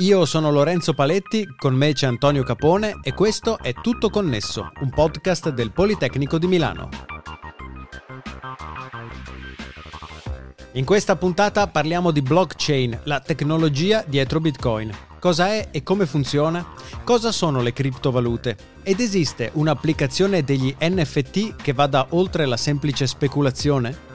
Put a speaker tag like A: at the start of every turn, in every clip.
A: Io sono Lorenzo Paletti, con me c'è Antonio Capone e questo è Tutto Connesso, un podcast del Politecnico di Milano. In questa puntata parliamo di blockchain, la tecnologia dietro Bitcoin. Cosa è e come funziona? Cosa sono le criptovalute? Ed esiste un'applicazione degli NFT che vada oltre la semplice speculazione?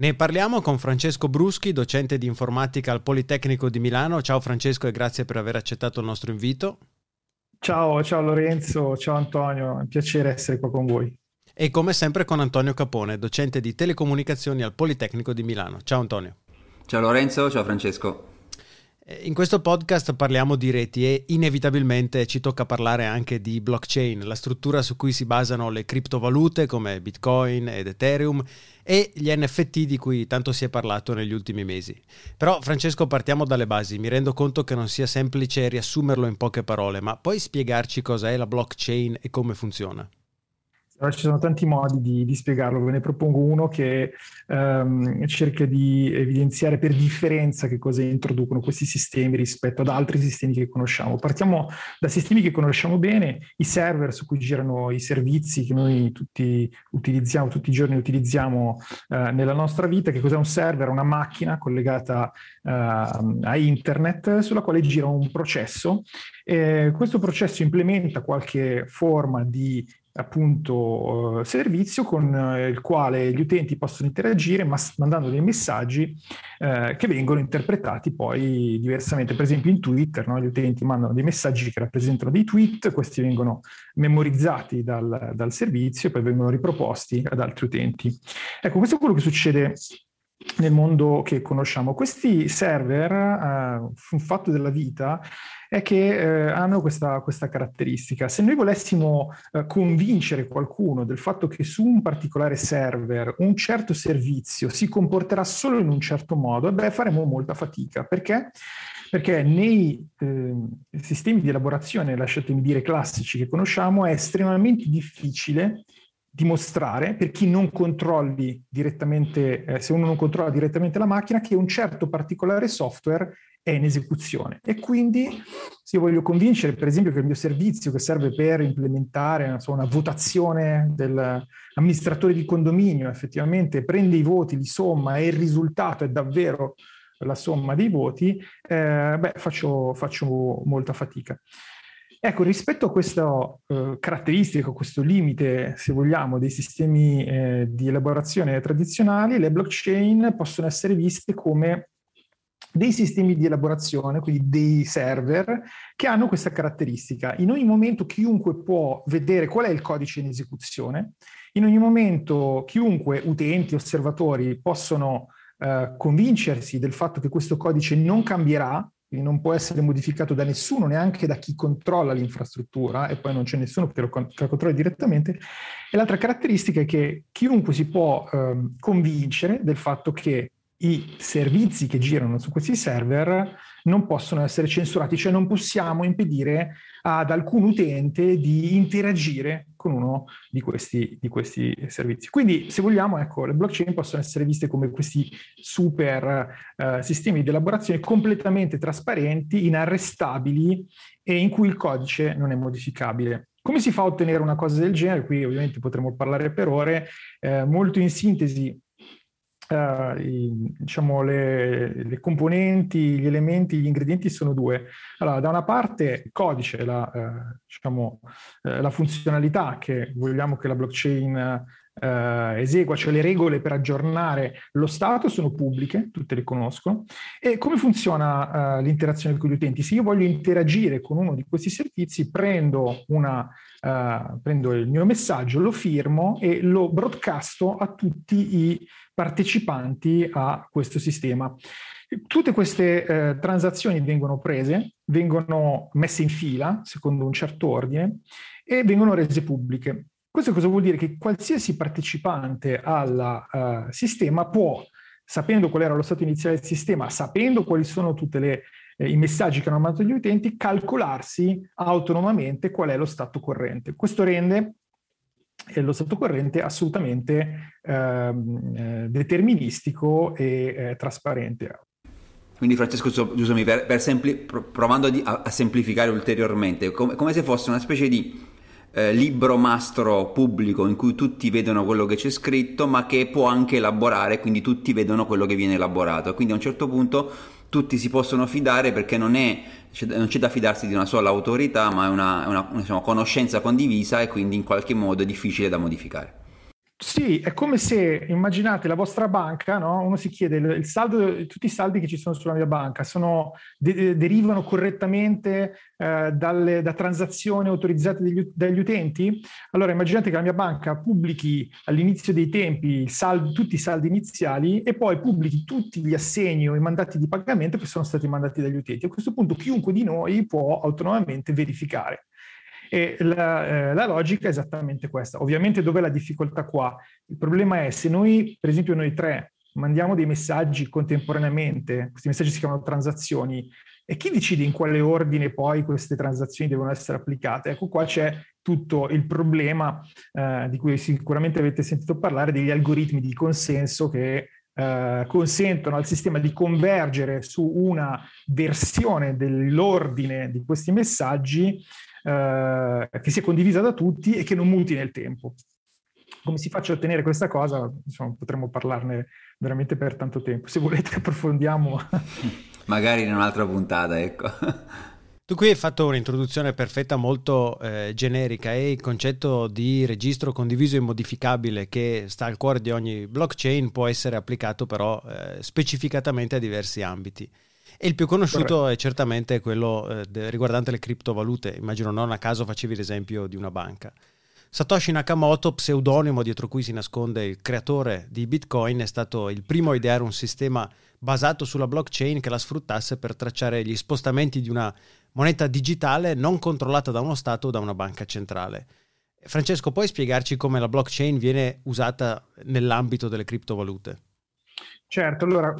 A: Ne parliamo con Francesco Bruschi, docente di informatica al Politecnico di Milano. Ciao Francesco e grazie per aver accettato il nostro invito.
B: Ciao, ciao Lorenzo, ciao Antonio, è un piacere essere qua con voi.
A: E come sempre con Antonio Capone, docente di telecomunicazioni al Politecnico di Milano. Ciao Antonio.
C: Ciao Lorenzo, ciao Francesco.
A: Eh, in questo podcast parliamo di reti e inevitabilmente ci tocca parlare anche di blockchain, la struttura su cui si basano le criptovalute come Bitcoin ed Ethereum e gli NFT di cui tanto si è parlato negli ultimi mesi. Però Francesco partiamo dalle basi, mi rendo conto che non sia semplice riassumerlo in poche parole, ma puoi spiegarci cosa è la blockchain e come funziona?
B: Allora, ci sono tanti modi di, di, spiegarlo, ve ne propongo uno che um, cerca di evidenziare per differenza che cosa introducono questi sistemi rispetto ad altri sistemi che conosciamo. Partiamo da sistemi che conosciamo bene, i server su cui girano i servizi che noi tutti utilizziamo, tutti i giorni utilizziamo uh, nella nostra vita. Che cos'è un server? Una macchina collegata uh, a internet sulla quale gira un processo. E questo processo implementa qualche forma di appunto eh, servizio con eh, il quale gli utenti possono interagire mas- mandando dei messaggi eh, che vengono interpretati poi diversamente. Per esempio in Twitter no? gli utenti mandano dei messaggi che rappresentano dei tweet, questi vengono memorizzati dal, dal servizio e poi vengono riproposti ad altri utenti. Ecco, questo è quello che succede nel mondo che conosciamo. Questi server, eh, un fatto della vita, è che eh, hanno questa, questa, caratteristica. Se noi volessimo eh, convincere qualcuno del fatto che su un particolare server un certo servizio si comporterà solo in un certo modo, beh, faremo molta fatica. Perché? Perché nei eh, sistemi di elaborazione, lasciatemi dire, classici che conosciamo, è estremamente difficile dimostrare per chi non controlli direttamente, eh, se uno non controlla direttamente la macchina, che un certo particolare software è in esecuzione. E quindi se io voglio convincere, per esempio, che il mio servizio che serve per implementare so, una votazione dell'amministratore di condominio effettivamente prende i voti, li somma e il risultato è davvero la somma dei voti, eh, beh, faccio, faccio molta fatica. Ecco, rispetto a questa eh, caratteristica, a questo limite, se vogliamo, dei sistemi eh, di elaborazione tradizionali, le blockchain possono essere viste come dei sistemi di elaborazione, quindi dei server, che hanno questa caratteristica. In ogni momento chiunque può vedere qual è il codice in esecuzione, in ogni momento chiunque, utenti, osservatori, possono eh, convincersi del fatto che questo codice non cambierà quindi non può essere modificato da nessuno, neanche da chi controlla l'infrastruttura, e poi non c'è nessuno che lo, che lo controlli direttamente. E l'altra caratteristica è che chiunque si può eh, convincere del fatto che i servizi che girano su questi server non possono essere censurati, cioè non possiamo impedire ad alcun utente di interagire con uno di questi, di questi servizi. Quindi, se vogliamo, ecco, le blockchain possono essere viste come questi super eh, sistemi di elaborazione completamente trasparenti, inarrestabili e in cui il codice non è modificabile. Come si fa a ottenere una cosa del genere? Qui ovviamente potremmo parlare per ore, eh, molto in sintesi Uh, i, diciamo, le, le, componenti, gli elementi, gli ingredienti sono due. Allora, da una parte codice, la, uh, diciamo, uh, la funzionalità che vogliamo che la blockchain esegua, cioè le regole per aggiornare lo stato sono pubbliche, tutte le conosco. E come funziona l'interazione con gli utenti? Se io voglio interagire con uno di questi servizi, prendo, una, prendo il mio messaggio, lo firmo e lo broadcasto a tutti i partecipanti a questo sistema. Tutte queste eh, transazioni vengono prese, vengono messe in fila secondo un certo ordine e vengono rese pubbliche. Questo cosa vuol dire? Che qualsiasi partecipante al uh, sistema può, sapendo qual era lo stato iniziale del sistema, sapendo quali sono tutti eh, i messaggi che hanno mandato gli utenti, calcolarsi autonomamente qual è lo stato corrente. Questo rende lo stato corrente assolutamente ehm, eh, deterministico e eh, trasparente.
C: Quindi Francesco, scusami, per, per sempli- provando a, a, semplificare ulteriormente, com- come se fosse una specie di eh, libro mastro pubblico in cui tutti vedono quello che c'è scritto, ma che può anche elaborare, quindi tutti vedono quello che viene elaborato. Quindi a un certo punto tutti si possono fidare perché non, è, non c'è da fidarsi di una sola autorità, ma è una, una diciamo, conoscenza condivisa e quindi in qualche modo è difficile da modificare.
B: Sì, è come se immaginate la vostra banca, no? uno si chiede il saldo, tutti i saldi che ci sono sulla mia banca sono, de- derivano correttamente eh, dalle, da transazioni autorizzate degli, dagli utenti? Allora immaginate che la mia banca pubblichi all'inizio dei tempi saldo, tutti i saldi iniziali e poi pubblichi tutti gli assegni o i mandati di pagamento che sono stati mandati dagli utenti. A questo punto chiunque di noi può autonomamente verificare. E la, eh, la, logica è esattamente questa. Ovviamente dov'è la difficoltà qua? Il problema è se noi, per esempio noi tre, mandiamo dei messaggi contemporaneamente, questi messaggi si chiamano transazioni, e chi decide in quale ordine poi queste transazioni devono essere applicate? Ecco qua c'è tutto il problema eh, di cui sicuramente avete sentito parlare, degli algoritmi di consenso che eh, consentono al sistema di convergere su una versione dell'ordine di questi messaggi eh, che sia condivisa da tutti e che non muti nel tempo. Come si faccia a ottenere questa cosa? Insomma, potremmo parlarne veramente per tanto tempo. Se volete approfondiamo.
C: Magari in un'altra puntata, ecco.
A: Tu qui hai fatto un'introduzione perfetta, molto eh, generica e il concetto di registro condiviso e modificabile che sta al cuore di ogni blockchain può essere applicato però eh, specificatamente a diversi ambiti. E il più conosciuto Corretto. è certamente quello eh, de- riguardante le criptovalute. Immagino non a caso facevi l'esempio di una banca. Satoshi Nakamoto, pseudonimo dietro cui si nasconde il creatore di Bitcoin, è stato il primo a ideare un sistema basato sulla blockchain che la sfruttasse per tracciare gli spostamenti di una moneta digitale non controllata da uno Stato o da una banca centrale. Francesco, puoi spiegarci come la blockchain viene usata nell'ambito delle criptovalute?
B: Certo, allora,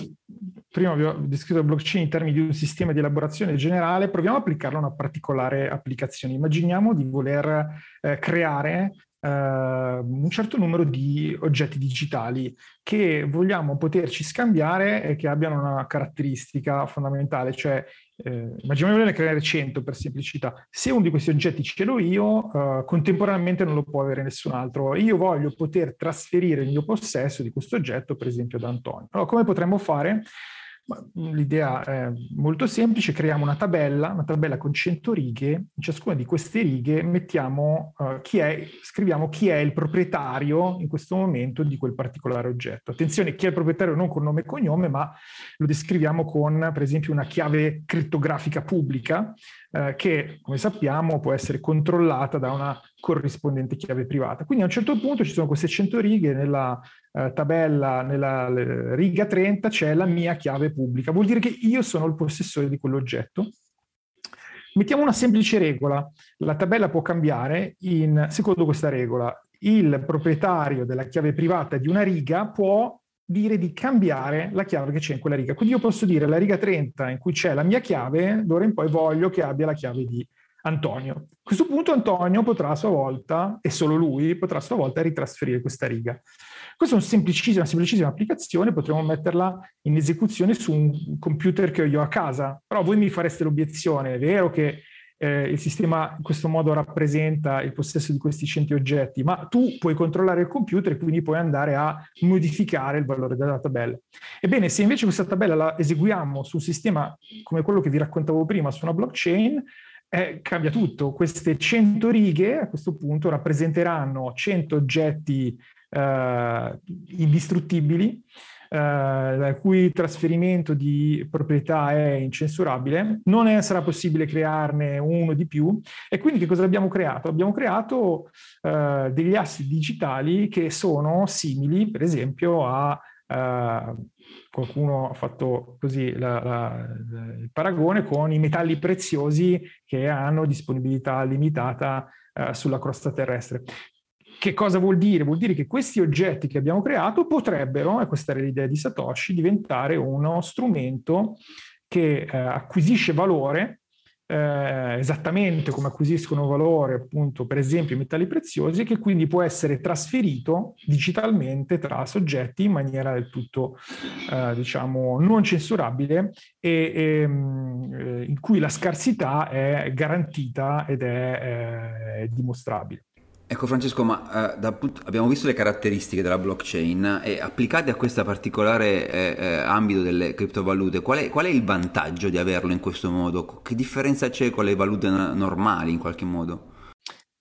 B: prima vi ho descritto il blockchain in termini di un sistema di elaborazione generale, proviamo a applicarlo a una particolare applicazione. Immaginiamo di voler eh, creare eh, un certo numero di oggetti digitali che vogliamo poterci scambiare e che abbiano una caratteristica fondamentale, cioè eh, immaginiamo di creare 100 per semplicità. Se uno di questi oggetti ce l'ho io, eh, contemporaneamente non lo può avere nessun altro. Io voglio poter trasferire il mio possesso di questo oggetto, per esempio, da Antonio. Allora, come potremmo fare? L'idea è molto semplice, creiamo una tabella, una tabella con 100 righe, in ciascuna di queste righe mettiamo uh, chi è, scriviamo chi è il proprietario in questo momento di quel particolare oggetto. Attenzione, chi è il proprietario non con nome e cognome, ma lo descriviamo con, per esempio, una chiave crittografica pubblica uh, che, come sappiamo, può essere controllata da una corrispondente chiave privata. Quindi a un certo punto ci sono queste 100 righe, nella eh, tabella, nella riga 30 c'è la mia chiave pubblica, vuol dire che io sono il possessore di quell'oggetto. Mettiamo una semplice regola, la tabella può cambiare in, secondo questa regola, il proprietario della chiave privata di una riga può dire di cambiare la chiave che c'è in quella riga. Quindi io posso dire la riga 30 in cui c'è la mia chiave, d'ora in poi voglio che abbia la chiave di Antonio. A questo punto Antonio potrà a sua volta, e solo lui, potrà a sua volta ritrasferire questa riga. Questa è una semplicissima, semplicissima applicazione, potremmo metterla in esecuzione su un computer che ho io a casa, però voi mi fareste l'obiezione, è vero che eh, il sistema in questo modo rappresenta il possesso di questi 100 oggetti, ma tu puoi controllare il computer e quindi puoi andare a modificare il valore della tabella. Ebbene, se invece questa tabella la eseguiamo su un sistema come quello che vi raccontavo prima, su una blockchain, eh, cambia tutto. Queste 100 righe a questo punto rappresenteranno 100 oggetti eh, indistruttibili, eh, cui trasferimento di proprietà è incensurabile, non sarà possibile crearne uno di più. E quindi che cosa abbiamo creato? Abbiamo creato eh, degli assi digitali che sono simili, per esempio, a Uh, qualcuno ha fatto così la, la, il paragone con i metalli preziosi che hanno disponibilità limitata uh, sulla crosta terrestre. Che cosa vuol dire? Vuol dire che questi oggetti che abbiamo creato potrebbero, e questa era l'idea di Satoshi, diventare uno strumento che eh, acquisisce valore eh, esattamente come acquisiscono valore appunto per esempio i metalli preziosi che quindi può essere trasferito digitalmente tra soggetti in maniera del tutto eh, diciamo non censurabile e, e ehm, eh, in cui la scarsità è garantita ed è eh, dimostrabile.
C: Ecco Francesco, ma eh, appunto, abbiamo visto le caratteristiche della blockchain e applicate a questo particolare eh, eh, ambito delle criptovalute, qual è, qual è, il vantaggio di averlo in questo modo? Che differenza c'è con le valute normali in qualche modo?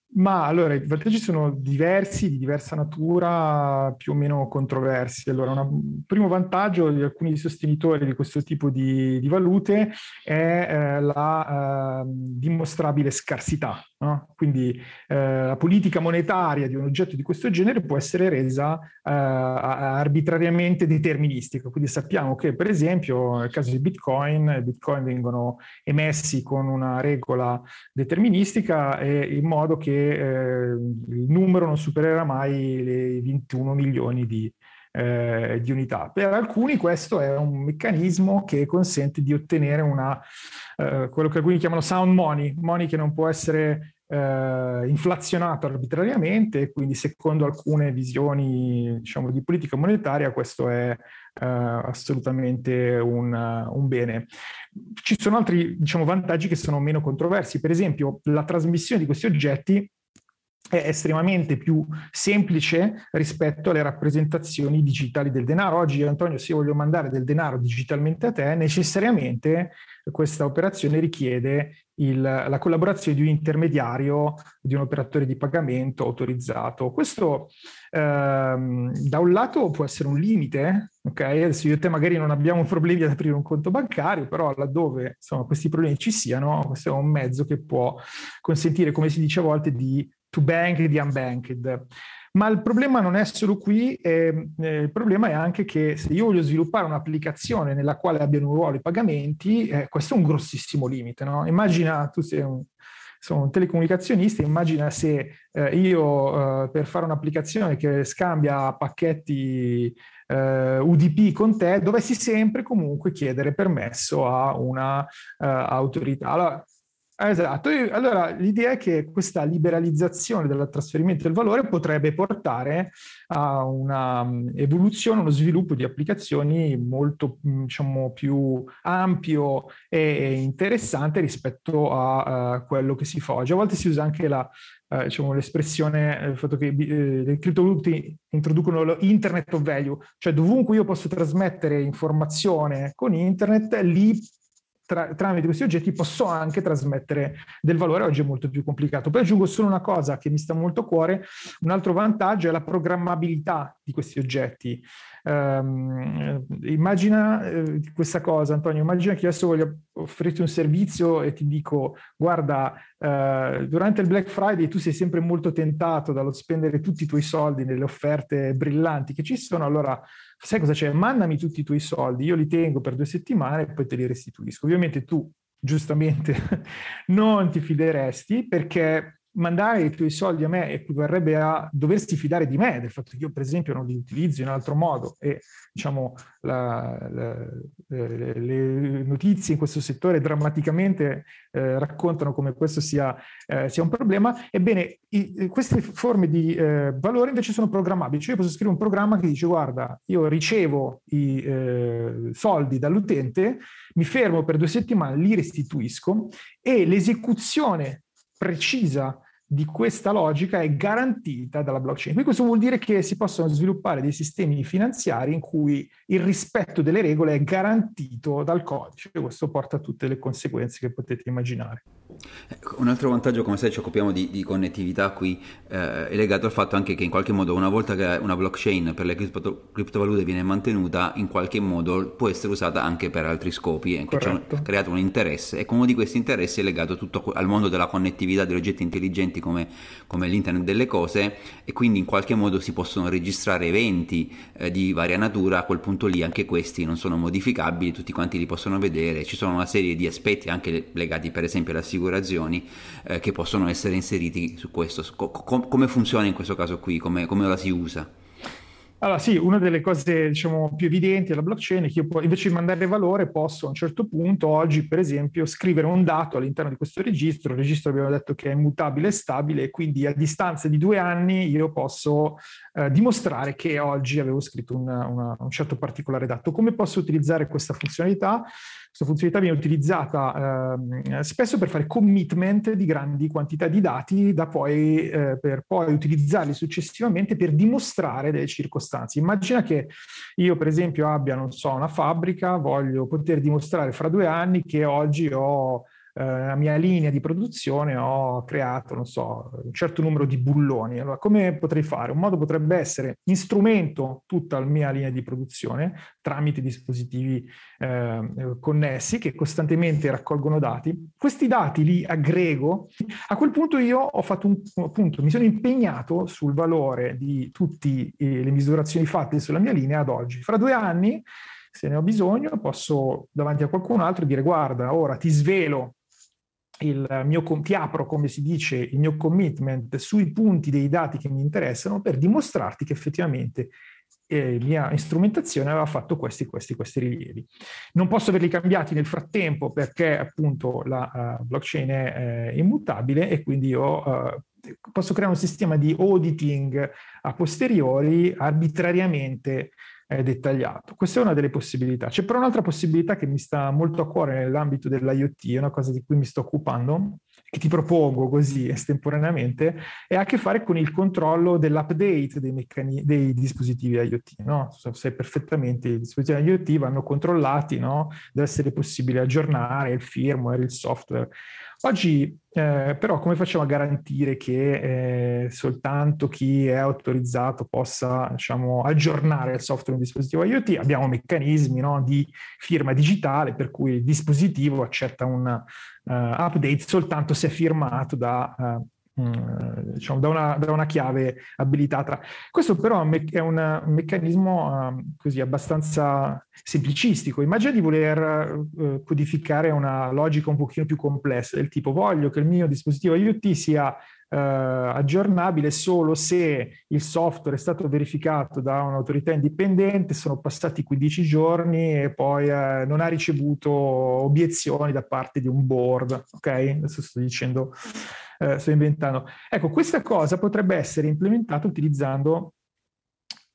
B: Ma allora, i vantaggi sono diversi, di diversa natura, più o meno controversi. Allora, un primo vantaggio di alcuni sostenitori di questo tipo di, di valute è eh, la eh, dimostrabile scarsità. No? Quindi eh, la politica monetaria di un oggetto di questo genere può essere resa eh, arbitrariamente deterministica. Quindi sappiamo che, per esempio, nel caso di Bitcoin, i Bitcoin vengono emessi con una regola deterministica e in modo che eh, il numero non supererà mai le 21 milioni di, eh, di unità. Per alcuni questo è un meccanismo che consente di ottenere una, eh, quello che alcuni chiamano sound money, money che non può essere eh, inflazionato arbitrariamente quindi secondo alcune visioni diciamo, di politica monetaria questo è eh, assolutamente un, un, bene. Ci sono altri diciamo, vantaggi che sono meno controversi, per esempio la trasmissione di questi oggetti è estremamente più semplice rispetto alle rappresentazioni digitali del denaro. Oggi, Antonio, se io voglio mandare del denaro digitalmente a te, necessariamente questa operazione richiede il, la collaborazione di un intermediario, di un operatore di pagamento autorizzato. Questo ehm, da un lato può essere un limite, ok? Adesso io e te magari non abbiamo problemi ad aprire un conto bancario, però laddove insomma, questi problemi ci siano, questo è un mezzo che può consentire, come si dice a volte, di to bank di unbanked. Ma il problema non è solo qui, eh, il problema è anche che se io voglio sviluppare un'applicazione nella quale abbiano un ruolo i pagamenti, eh, questo è un grossissimo limite. No? Immagina, tu sei un, sono un telecomunicazionista, immagina se eh, io eh, per fare un'applicazione che scambia pacchetti eh, UDP con te, dovessi sempre comunque chiedere permesso a una autorità. Allora, Esatto, allora l'idea è che questa liberalizzazione del trasferimento del valore potrebbe portare a una mm, evoluzione, uno sviluppo di applicazioni molto mm, diciamo, più ampio e interessante rispetto a, a quello che si fa oggi. A volte si usa anche la, eh, diciamo, l'espressione, eh, il fatto che eh, le criptovalute introducono lo internet of value, cioè dovunque io posso trasmettere informazione con internet, lì tra, tramite questi oggetti posso anche trasmettere del valore, oggi è molto più complicato. Poi aggiungo solo una cosa che mi sta molto a cuore, un altro vantaggio è la programmabilità di questi oggetti. Um, immagina eh, questa cosa, Antonio, immagina che adesso voglio offrirti un servizio e ti dico, guarda, eh, durante il Black Friday tu sei sempre molto tentato dallo spendere tutti i tuoi soldi nelle offerte brillanti che ci sono, allora sai cosa c'è? Mandami tutti i tuoi soldi, io li tengo per due settimane e poi te li restituisco. Ovviamente tu giustamente non ti fideresti perché mandare i tuoi soldi a me equivarrebbe a doversi fidare di me, del fatto che io per esempio non li utilizzo in altro modo. E diciamo la, la, le, le, notizie in questo settore drammaticamente eh, raccontano come questo sia, eh, sia un problema, ebbene i, queste forme di eh, valore invece sono programmabili, cioè io posso scrivere un programma che dice guarda io ricevo i eh, soldi dall'utente, mi fermo per due settimane, li restituisco e l'esecuzione precisa di questa logica è garantita dalla blockchain. Quindi questo vuol dire che si possono sviluppare dei sistemi finanziari in cui il rispetto delle regole è garantito dal codice. Questo porta a tutte le conseguenze che potete immaginare.
C: Ecco, un altro vantaggio, come sai, ci occupiamo di, di connettività qui, eh, è legato al fatto anche che in qualche modo una volta che una blockchain per le cripto, criptovalute viene mantenuta, in qualche modo può essere usata anche per altri scopi, e che c'è creato un interesse e uno di questi interessi è legato tutto al mondo della connettività degli oggetti intelligenti come, come l'internet delle cose e quindi in qualche modo si possono registrare eventi eh, di varia natura, a quel punto lì anche questi non sono modificabili, tutti quanti li possono vedere, ci sono una serie di aspetti anche legati per esempio alla sicurezza assicurazioni eh, che possono essere inseriti su questo. Co- com- come funziona in questo caso qui? Come, come la si usa?
B: Allora sì, una delle cose diciamo, più evidenti della blockchain è che io invece di mandare valore posso a un certo punto oggi per esempio scrivere un dato all'interno di questo registro, il registro abbiamo detto che è immutabile e stabile quindi a distanza di due anni io posso eh, dimostrare che oggi avevo scritto una, una, un certo particolare dato. Come posso utilizzare questa funzionalità? Questa funzionalità viene utilizzata eh, spesso per fare commitment di grandi quantità di dati da poi, eh, per poi utilizzarli successivamente per dimostrare delle circostanze. Immagina che io, per esempio, abbia, non so, una fabbrica, voglio poter dimostrare fra due anni che oggi ho eh, mia linea di produzione ho creato, non so, un certo numero di bulloni. Allora, come potrei fare? Un modo potrebbe essere instrumento tutta la mia linea di produzione tramite dispositivi eh, connessi che costantemente raccolgono dati. Questi dati li aggrego. A quel punto io ho fatto un appunto, mi sono impegnato sul valore di tutte le misurazioni fatte sulla mia linea ad oggi. Fra due anni se ne ho bisogno, posso davanti a qualcun altro dire guarda, ora ti svelo il mio, ti apro, come si dice, il mio commitment sui punti dei dati che mi interessano per dimostrarti che effettivamente eh, mia strumentazione aveva fatto questi, questi, questi rilievi. Non posso averli cambiati nel frattempo perché appunto la uh, blockchain è uh, immutabile e quindi io uh, posso creare un sistema di auditing a posteriori arbitrariamente eh, dettagliato. Questa è una delle possibilità. C'è però un'altra possibilità che mi sta molto a cuore nell'ambito dell'IoT, è una cosa di cui mi sto occupando, che ti propongo così estemporaneamente, e ha a che fare con il controllo dell'update dei, meccani- dei dispositivi IoT. No? Sai perfettamente, i dispositivi IoT vanno controllati, no? deve essere possibile aggiornare il firmware, il software. Oggi eh, però come facciamo a garantire che eh, soltanto chi è autorizzato possa diciamo, aggiornare il software di dispositivo IoT? Abbiamo meccanismi no, di firma digitale per cui il dispositivo accetta un uh, update soltanto se firmato da uh, diciamo, da, una, da, una, chiave abilitata. Questo però è un, meccanismo uh, così abbastanza semplicistico. Immagina di voler uh, codificare una logica un pochino più complessa, del tipo voglio che il mio dispositivo IoT sia uh, aggiornabile solo se il software è stato verificato da un'autorità indipendente, sono passati 15 giorni e poi non ha ricevuto obiezioni da parte di un board. Ok? Adesso sto dicendo eh, sto inventando. Ecco, questa cosa potrebbe essere implementata utilizzando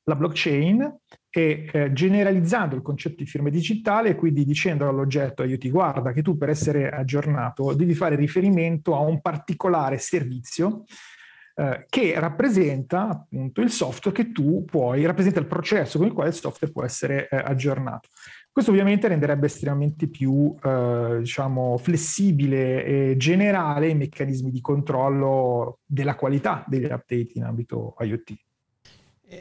B: la blockchain e eh, generalizzando il concetto di firma digitale quindi dicendo all'oggetto aiuti guarda che tu per essere aggiornato devi fare riferimento a un particolare servizio eh, che rappresenta appunto il software che tu puoi, rappresenta il processo con il quale il software può essere eh, aggiornato. Questo ovviamente renderebbe estremamente più eh, diciamo, flessibile e generale i meccanismi di controllo della qualità degli update in ambito IoT.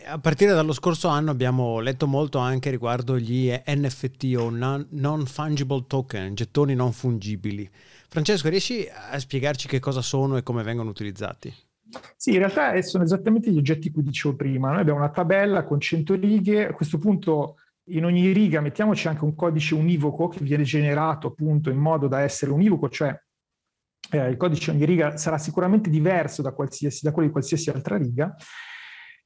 A: A partire dallo scorso anno abbiamo letto molto anche riguardo gli NFT o non fungible token, gettoni non fungibili. Francesco, riesci a spiegarci che cosa sono e come vengono utilizzati?
B: Sì, in realtà sono esattamente gli oggetti cui dicevo prima. Noi abbiamo una tabella con 100 righe, a questo punto in ogni riga mettiamoci anche un codice univoco che viene generato appunto in modo da essere univoco, cioè eh, il codice di ogni riga sarà sicuramente diverso da, da quello di qualsiasi altra riga.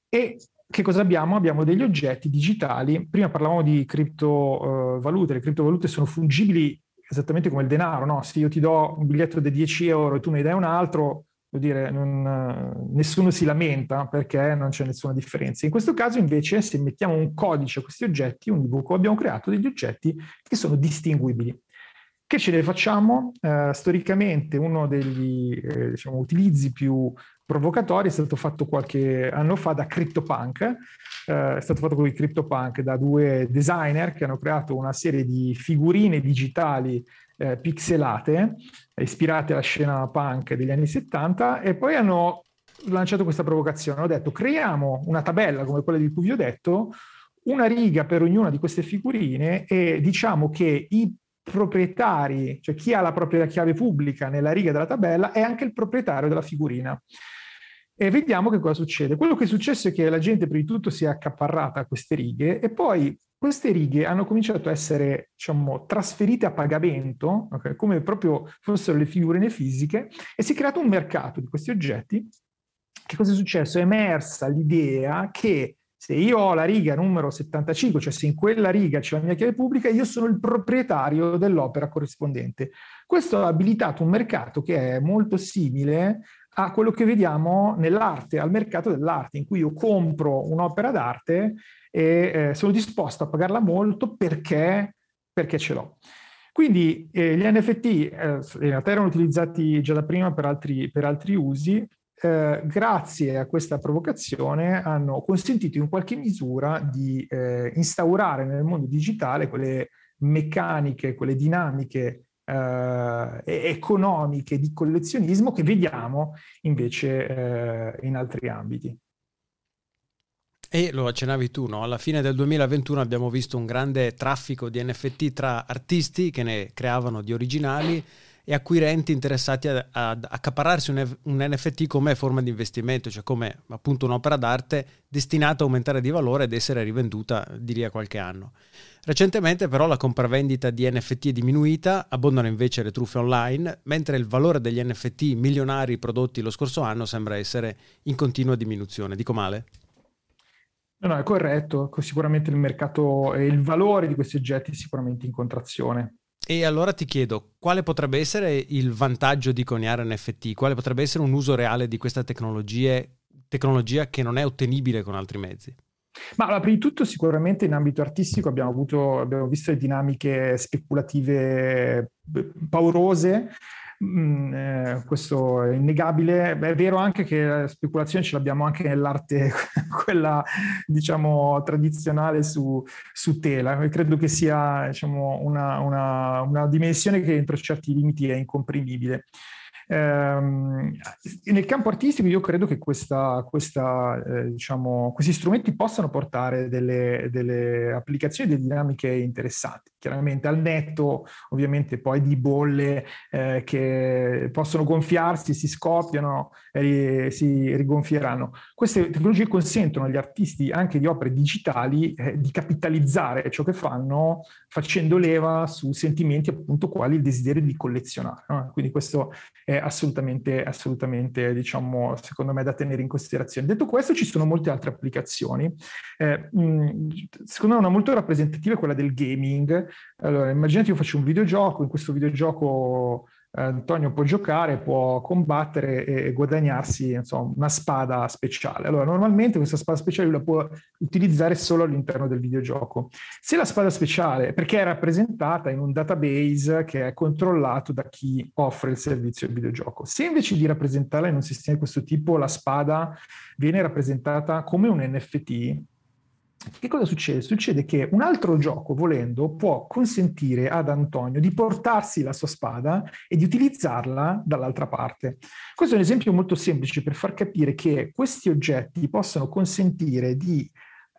B: E che cosa abbiamo? Abbiamo degli oggetti digitali. Prima parlavamo di criptovalute, le criptovalute sono fungibili esattamente come il denaro, no? Se io ti do un biglietto da 10 euro e tu ne dai un altro, dire, non, nessuno si lamenta perché non c'è nessuna differenza. In questo caso invece se mettiamo un codice a questi oggetti univoco abbiamo creato degli oggetti che sono distinguibili. Che ce ne facciamo? Uh, storicamente uno degli eh, diciamo, utilizzi più provocatori è stato fatto qualche anno fa da CryptoPunk, uh, è stato fatto con i CryptoPunk da due designer che hanno creato una serie di figurine digitali eh, pixelate, ispirate alla scena punk degli anni 70, e poi hanno lanciato questa provocazione. Hanno detto: creiamo una tabella come quella di cui vi ho detto, una riga per ognuna di queste figurine, e diciamo che i proprietari, cioè chi ha la propria chiave pubblica nella riga della tabella, è anche il proprietario della figurina. E vediamo che cosa succede. Quello che è successo è che la gente prima di tutto si è accaparrata a queste righe e poi queste righe hanno cominciato a essere diciamo, trasferite a pagamento, okay, come proprio fossero le figurine fisiche, e si è creato un mercato di questi oggetti. Che cosa è successo? È emersa l'idea che Se io ho la riga numero 75, cioè se in quella riga c'è la mia chiave pubblica, io sono il proprietario dell'opera corrispondente. Questo ha abilitato un mercato che è molto simile a quello che vediamo nell'arte, al mercato dell'arte, in cui io compro un'opera d'arte e eh, sono disposto a pagarla molto perché, perché ce l'ho. Quindi eh, gli NFT eh, in realtà erano utilizzati già da prima per altri, per altri usi, eh, grazie a questa provocazione hanno consentito in qualche misura di eh, instaurare nel mondo digitale quelle meccaniche, quelle dinamiche eh, economiche di collezionismo che vediamo invece eh, in altri ambiti.
A: E lo accennavi tu, no? alla fine del 2021 abbiamo visto un grande traffico di NFT tra artisti che ne creavano di originali e acquirenti interessati ad, ad accaparrarsi un, un, NFT come forma di investimento, cioè come appunto un'opera d'arte destinata a aumentare di valore ed essere rivenduta di lì a qualche anno. Recentemente però la compravendita di NFT è diminuita, abbondano invece le truffe online, mentre il valore degli NFT milionari prodotti lo scorso anno sembra essere in continua diminuzione. Dico male?
B: No, no, è corretto. Sicuramente il mercato e il valore di questi oggetti è sicuramente in contrazione.
A: E allora ti chiedo, quale potrebbe essere il vantaggio di coniare NFT? Quale potrebbe essere un uso reale di questa tecnologia che non è ottenibile con altri mezzi?
B: Ma allora, prima di tutto sicuramente in ambito artistico abbiamo, avuto, abbiamo visto le dinamiche speculative paurose Mm, eh, questo è innegabile. Beh, è vero anche che la speculazione ce l'abbiamo anche nell'arte, quella diciamo tradizionale su, su tela. Credo che sia diciamo, una, una, una dimensione che entro certi limiti è incomprimibile. Ehm, nel campo artistico io credo che questa, questa, eh, diciamo, questi strumenti possano portare delle, delle applicazioni, delle dinamiche interessanti. Chiaramente al netto ovviamente poi di bolle eh, che possono gonfiarsi, si scoppiano e si rigonfieranno. Queste tecnologie consentono agli artisti anche di opere digitali eh, di capitalizzare ciò che fanno facendo leva su sentimenti appunto quali il desiderio di collezionare. No? Quindi questo è assolutamente, assolutamente, diciamo, secondo me da tenere in considerazione. Detto questo, ci sono molte altre applicazioni. Eh, mh, secondo me una molto rappresentativa è quella del gaming. Allora, immaginate io faccio un videogioco, in questo videogioco Antonio può giocare, può combattere e guadagnarsi insomma, una spada speciale. Allora, normalmente questa spada speciale la può utilizzare solo all'interno del videogioco. Se la spada speciale, perché è rappresentata in un database che è controllato da chi offre il servizio del videogioco, se invece di rappresentarla in un sistema di questo tipo, la spada viene rappresentata come un NFT, che cosa succede? Succede che un altro gioco, volendo, può consentire ad Antonio di portarsi la sua spada e di utilizzarla dall'altra parte. Questo è un esempio molto semplice per far capire che questi oggetti possono consentire di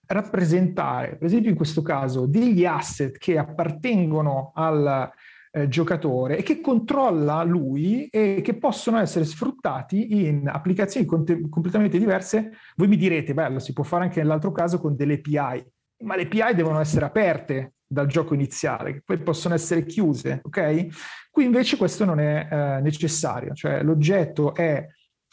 B: rappresentare, per esempio in questo caso, degli asset che appartengono al, eh, giocatore e che controlla lui e che possono essere sfruttati in applicazioni conte- completamente diverse. Voi mi direte, beh, lo si può fare anche nell'altro caso con delle API, ma le API devono essere aperte dal gioco iniziale, che poi possono essere chiuse, ok? Qui invece questo non è eh, necessario, cioè l'oggetto è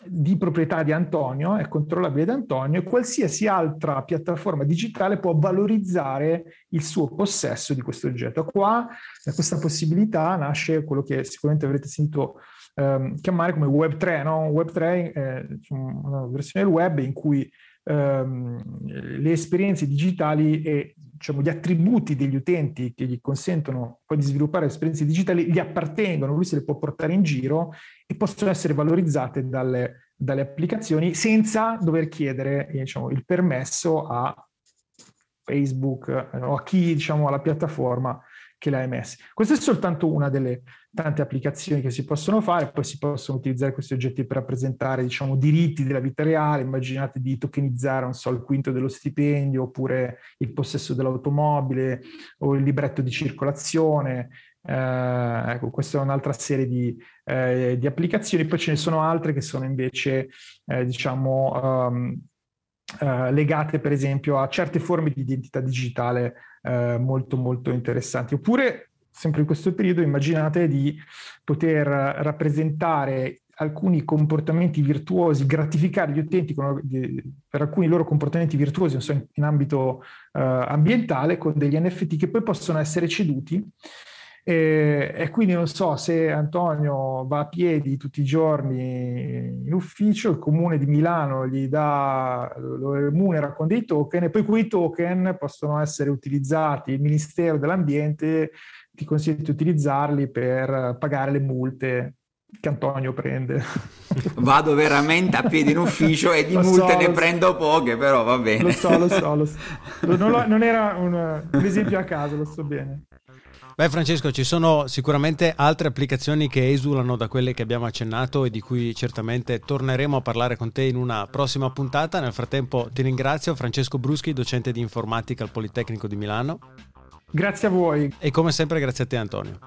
B: di proprietà di Antonio, è controllabile da Antonio e qualsiasi altra piattaforma digitale può valorizzare il suo possesso di questo oggetto. Qua da questa possibilità nasce quello che sicuramente avrete sentito ehm, chiamare come Web3, no? Web3 è una versione del web in cui ehm, le esperienze digitali e diciamo, gli attributi degli utenti che gli consentono poi di sviluppare esperienze digitali gli appartengono, lui se le può portare in giro e possono essere valorizzate dalle, dalle applicazioni senza dover chiedere diciamo, il permesso a Facebook eh, o a chi, diciamo, alla piattaforma che l'ha emessa. Questa è soltanto una delle tante applicazioni che si possono fare, poi si possono utilizzare questi oggetti per rappresentare, diciamo, diritti della vita reale, immaginate di tokenizzare, non so, il quinto dello stipendio, oppure il possesso dell'automobile o il libretto di circolazione, eh, ecco, questa è un'altra serie di, eh, di, applicazioni, poi ce ne sono altre che sono invece, eh, diciamo, um, legate per esempio a certe forme di identità digitale eh, molto molto interessanti. Oppure sempre in questo periodo immaginate di poter rappresentare alcuni comportamenti virtuosi, gratificare gli utenti con, di, per alcuni loro comportamenti virtuosi so, in, in, ambito uh, ambientale con degli NFT che poi possono essere ceduti. E, e, quindi non so se Antonio va a piedi tutti i giorni in ufficio, il comune di Milano gli dà, lo remunera con dei token e poi quei token possono essere utilizzati, il Ministero dell'Ambiente ti consiglia di utilizzarli per pagare le multe che Antonio prende.
C: Vado veramente a piedi in ufficio e di lo multe so, ne prendo so. poche, però va bene.
B: Lo so, lo so, lo so. Non, lo, non era un, un, esempio a caso, lo so bene.
A: Beh Francesco, ci sono sicuramente altre applicazioni che esulano da quelle che abbiamo accennato e di cui certamente torneremo a parlare con te in una prossima puntata. Nel frattempo ti ringrazio, Francesco Bruschi, docente di informatica al Politecnico di Milano.
B: Grazie a voi.
A: E come sempre grazie a te Antonio.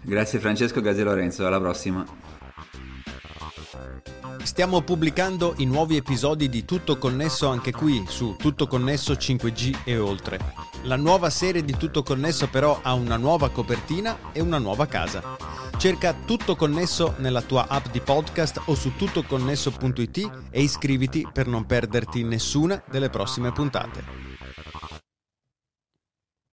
C: Grazie Francesco, grazie Lorenzo, alla prossima.
A: Stiamo pubblicando i nuovi episodi di Tutto Connesso anche qui su Tutto Connesso 5G e oltre. La nuova serie di Tutto Connesso però ha una nuova copertina e una nuova casa. Cerca Tutto Connesso nella tua app di podcast o su tuttoconnesso.it e iscriviti per non perderti nessuna delle prossime puntate.